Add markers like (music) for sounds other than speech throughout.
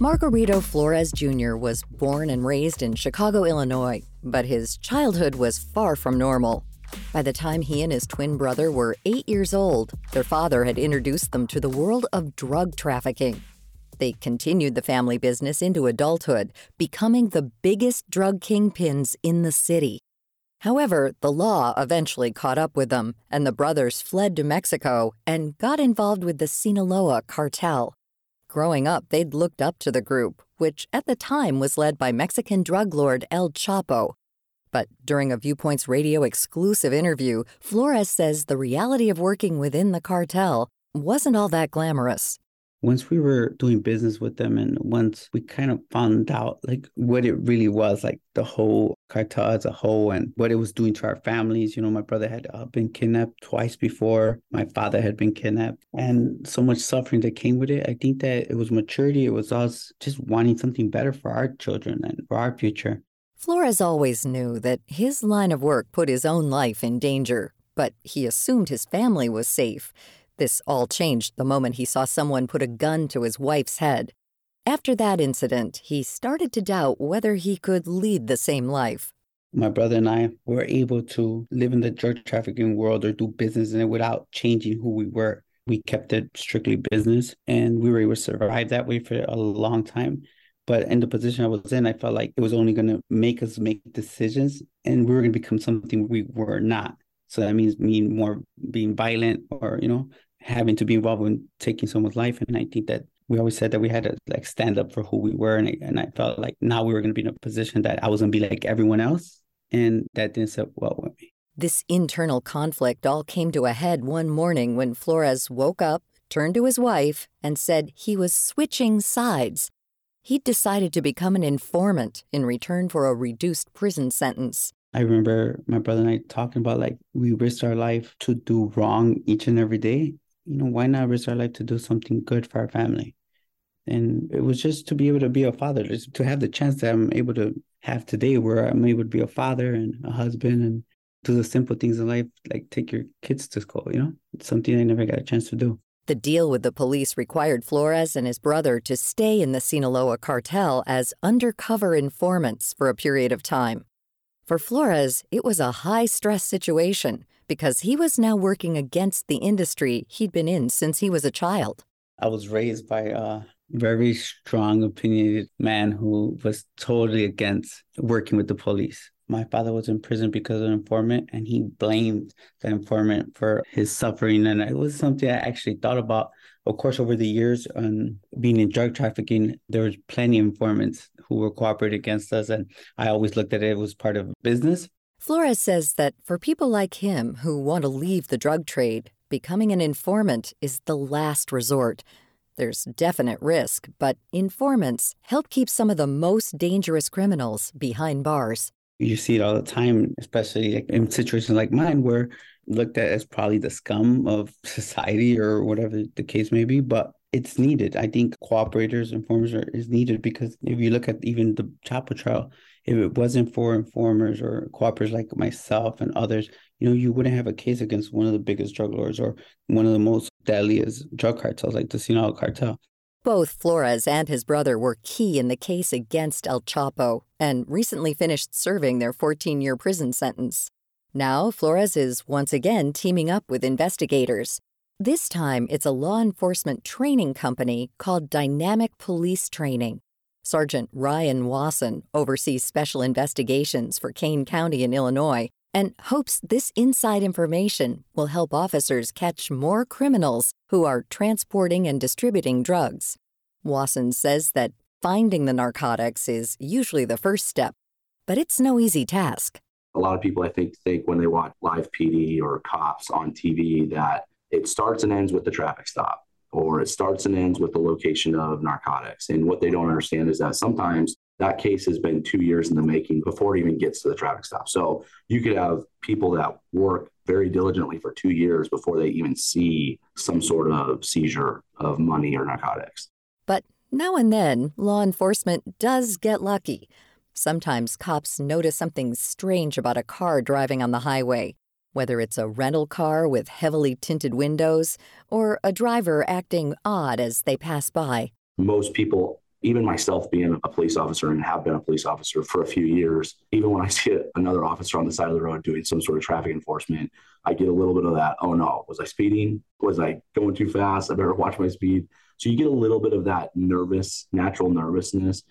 Margarito Flores Jr. was born and raised in Chicago, Illinois, but his childhood was far from normal. By the time he and his twin brother were eight years old, their father had introduced them to the world of drug trafficking. They continued the family business into adulthood, becoming the biggest drug kingpins in the city. However, the law eventually caught up with them, and the brothers fled to Mexico and got involved with the Sinaloa cartel. Growing up, they'd looked up to the group, which at the time was led by Mexican drug lord El Chapo. But during a Viewpoints Radio exclusive interview, Flores says the reality of working within the cartel wasn't all that glamorous once we were doing business with them and once we kind of found out like what it really was like the whole cartel as a whole and what it was doing to our families you know my brother had uh, been kidnapped twice before my father had been kidnapped and so much suffering that came with it. I think that it was maturity it was us just wanting something better for our children and for our future. Flores always knew that his line of work put his own life in danger but he assumed his family was safe this all changed the moment he saw someone put a gun to his wife's head. After that incident, he started to doubt whether he could lead the same life. My brother and I were able to live in the drug trafficking world or do business in it without changing who we were. We kept it strictly business and we were able to survive that way for a long time. But in the position I was in, I felt like it was only going to make us make decisions and we were going to become something we were not. So that means me more being violent or, you know, having to be involved in taking someone's life. And I think that we always said that we had to like stand up for who we were. And I, and I felt like now we were going to be in a position that I was going to be like everyone else. And that didn't sit well with me. This internal conflict all came to a head one morning when Flores woke up, turned to his wife, and said he was switching sides. He'd decided to become an informant in return for a reduced prison sentence. I remember my brother and I talking about like we risked our life to do wrong each and every day you know, why not risk our life to do something good for our family? And it was just to be able to be a father, just to have the chance that I'm able to have today, where I'm able to be a father and a husband and do the simple things in life, like take your kids to school, you know? It's something I never got a chance to do. The deal with the police required Flores and his brother to stay in the Sinaloa cartel as undercover informants for a period of time. For Flores, it was a high stress situation because he was now working against the industry he'd been in since he was a child. I was raised by a very strong, opinionated man who was totally against working with the police. My father was in prison because of an informant, and he blamed the informant for his suffering. And it was something I actually thought about. Of course, over the years, on being in drug trafficking, there was plenty of informants who were cooperating against us, and I always looked at it as part of business. Flores says that for people like him who want to leave the drug trade, becoming an informant is the last resort. There's definite risk, but informants help keep some of the most dangerous criminals behind bars. You see it all the time, especially in situations like mine, where looked at as probably the scum of (laughs) society or whatever the case may be, but it's needed. I think cooperators, and informers are, is needed because if you look at even the Chapo trial, if it wasn't for informers or cooperators like myself and others, you know, you wouldn't have a case against one of the biggest drug lords or one of the most deadliest drug cartels like the Sinaloa cartel. Both Flores and his brother were key in the case against El Chapo and recently finished serving their 14 year prison sentence. Now, Flores is once again teaming up with investigators. This time, it's a law enforcement training company called Dynamic Police Training. Sergeant Ryan Wasson oversees special investigations for Kane County in Illinois and hopes this inside information will help officers catch more criminals who are transporting and distributing drugs. Wasson says that finding the narcotics is usually the first step, but it's no easy task. A lot of people, I think, think when they watch live PD or cops on TV that it starts and ends with the traffic stop or it starts and ends with the location of narcotics. And what they don't understand is that sometimes that case has been two years in the making before it even gets to the traffic stop. So you could have people that work very diligently for two years before they even see some sort of seizure of money or narcotics. But now and then, law enforcement does get lucky. Sometimes cops notice something strange about a car driving on the highway, whether it's a rental car with heavily tinted windows or a driver acting odd as they pass by. Most people even myself being a police officer and have been a police officer for a few years, even when I see another officer on the side of the road doing some sort of traffic enforcement, I get a little bit of that. Oh no, was I speeding? Was I going too fast? I better watch my speed. So you get a little bit of that nervous, natural nervousness.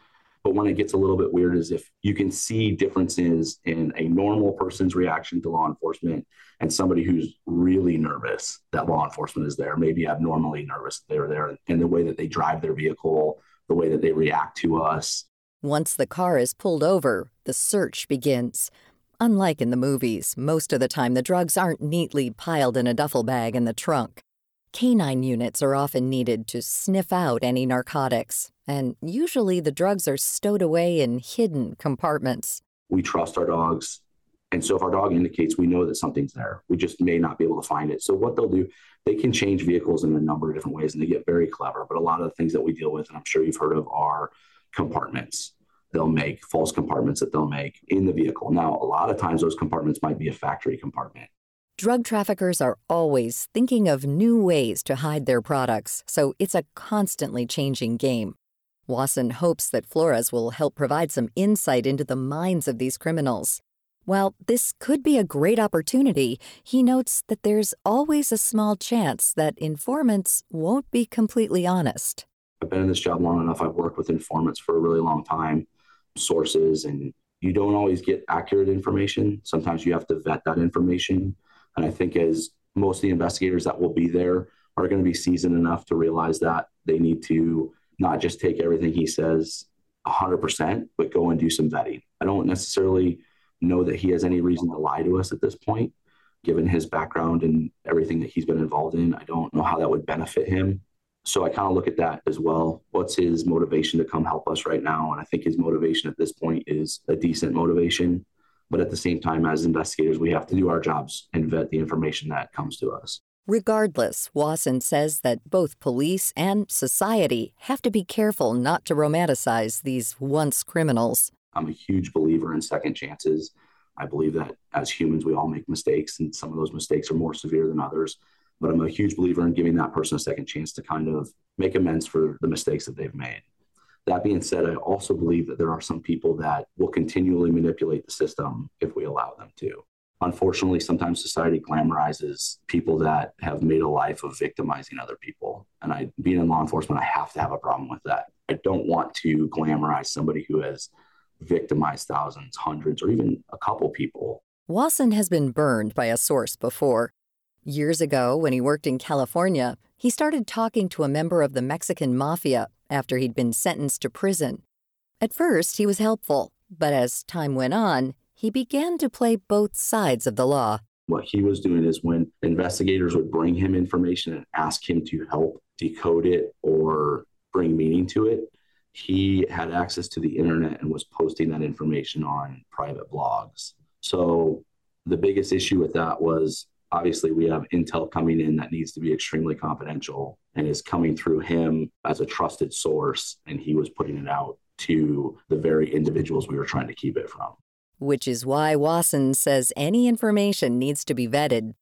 But when it gets a little bit weird is if you can see differences in a normal person's reaction to law enforcement and somebody who's really nervous that law enforcement is there, maybe abnormally nervous they're there, and the way that they drive their vehicle the way that they react to us. Once the car is pulled over, the search begins. Unlike in the movies, most of the time the drugs aren't neatly piled in a duffel bag in the trunk. Canine units are often needed to sniff out any narcotics, and usually the drugs are stowed away in hidden compartments. We trust our dogs. And so if our dog indicates we know that something's there, we just may not be able to find it. So what they'll do, they can change vehicles in a number of different ways and they get very clever. But a lot of the things that we deal with, and I'm sure you've heard of, are compartments. They'll make false compartments that they'll make in the vehicle. Now, a lot of times those compartments might be a factory compartment. Drug traffickers are always thinking of new ways to hide their products, so it's a constantly changing game. Wasson hopes that Flores will help provide some insight into the minds of these criminals. While this could be a great opportunity, he notes that there's always a small chance that informants won't be completely honest. I've been in this job long enough. I've worked with informants for a really long time, sources, and you don't always get accurate information. Sometimes you have to vet that information. And I think as most of the investigators that will be there are going to be seasoned enough to realize that they need to not just take everything he says 100%, but go and do some vetting. I don't necessarily know that he has any reason to lie to us at this point, given his background and everything that he's been involved in. I don't know how that would benefit him. So I kind of look at that as well. What's his motivation to come help us right now? And I think his motivation at this point is a decent motivation. But at the same time, as investigators, we have to do our jobs and vet the information that comes to us. Regardless, Wasson says that both police and society have to be careful not to romanticize these once criminals. I'm a huge believer in second chances. I believe that as humans, we all make mistakes, and some of those mistakes are more severe than others. But I'm a huge believer in giving that person a second chance to kind of make amends for the mistakes that they've made. That being said, I also believe that there are some people that will continually manipulate the system if we allow them to. Unfortunately, sometimes society glamorizes people that have made a life of victimizing other people. And I, being in law enforcement, I have to have a problem with that. I don't want to glamorize somebody who has victimized thousands, hundreds, or even a couple people. Wasson has been burned by a source before. Years ago, when he worked in California, he started talking to a member of the Mexican mafia after he'd been sentenced to prison. At first, he was helpful, but as time went on, he began to play both sides of the law. What he was doing is when investigators would bring him information and ask him to help decode it or bring meaning to it, he had access to the internet and was posting that information on private blogs. So the biggest issue with that was obviously we have intel coming in that needs to be extremely confidential and is coming through him as a trusted source and he was putting it out to the very individuals we were trying to keep it from. Which is why Wasson says any information needs to be vetted.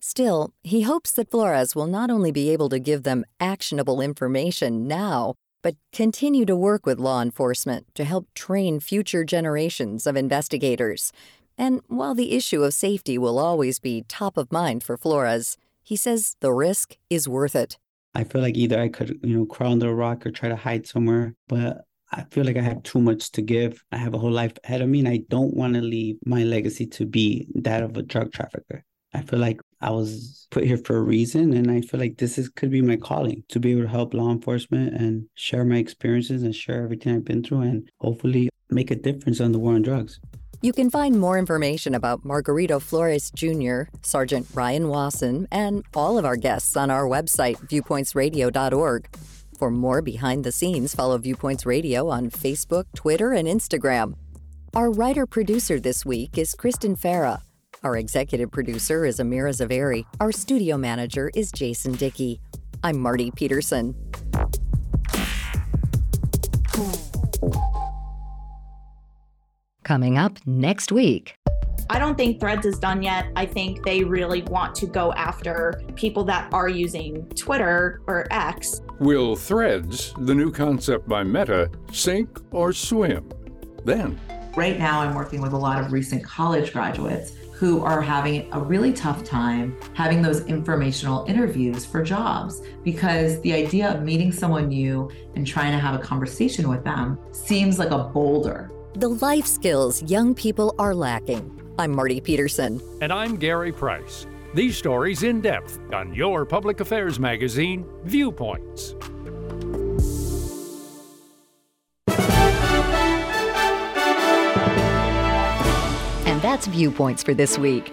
Still, he hopes that Flores will not only be able to give them actionable information now, but continue to work with law enforcement to help train future generations of investigators. And while the issue of safety will always be top of mind for Flores, he says the risk is worth it. I feel like either I could, you know, crawl under a rock or try to hide somewhere, but I feel like I have too much to give. I have a whole life ahead of me, and I don't want to leave my legacy to be that of a drug trafficker. I feel like I was put here for a reason, and I feel like this is could be my calling to be able to help law enforcement and share my experiences and share everything I've been through, and hopefully make a difference on the war on drugs. You can find more information about Margarito Flores Jr., Sergeant Ryan Wasson, and all of our guests on our website, viewpointsradio.org. For more behind the scenes, follow Viewpoints Radio on Facebook, Twitter, and Instagram. Our writer producer this week is Kristen Farah. Our executive producer is Amira Zaveri. Our studio manager is Jason Dickey. I'm Marty Peterson. Coming up next week. I don't think Threads is done yet. I think they really want to go after people that are using Twitter or X. Will Threads, the new concept by Meta, sink or swim? Then. Right now, I'm working with a lot of recent college graduates who are having a really tough time having those informational interviews for jobs because the idea of meeting someone new and trying to have a conversation with them seems like a boulder. The life skills young people are lacking. I'm Marty Peterson. And I'm Gary Price. These stories in depth on your public affairs magazine, Viewpoints. And that's Viewpoints for this week.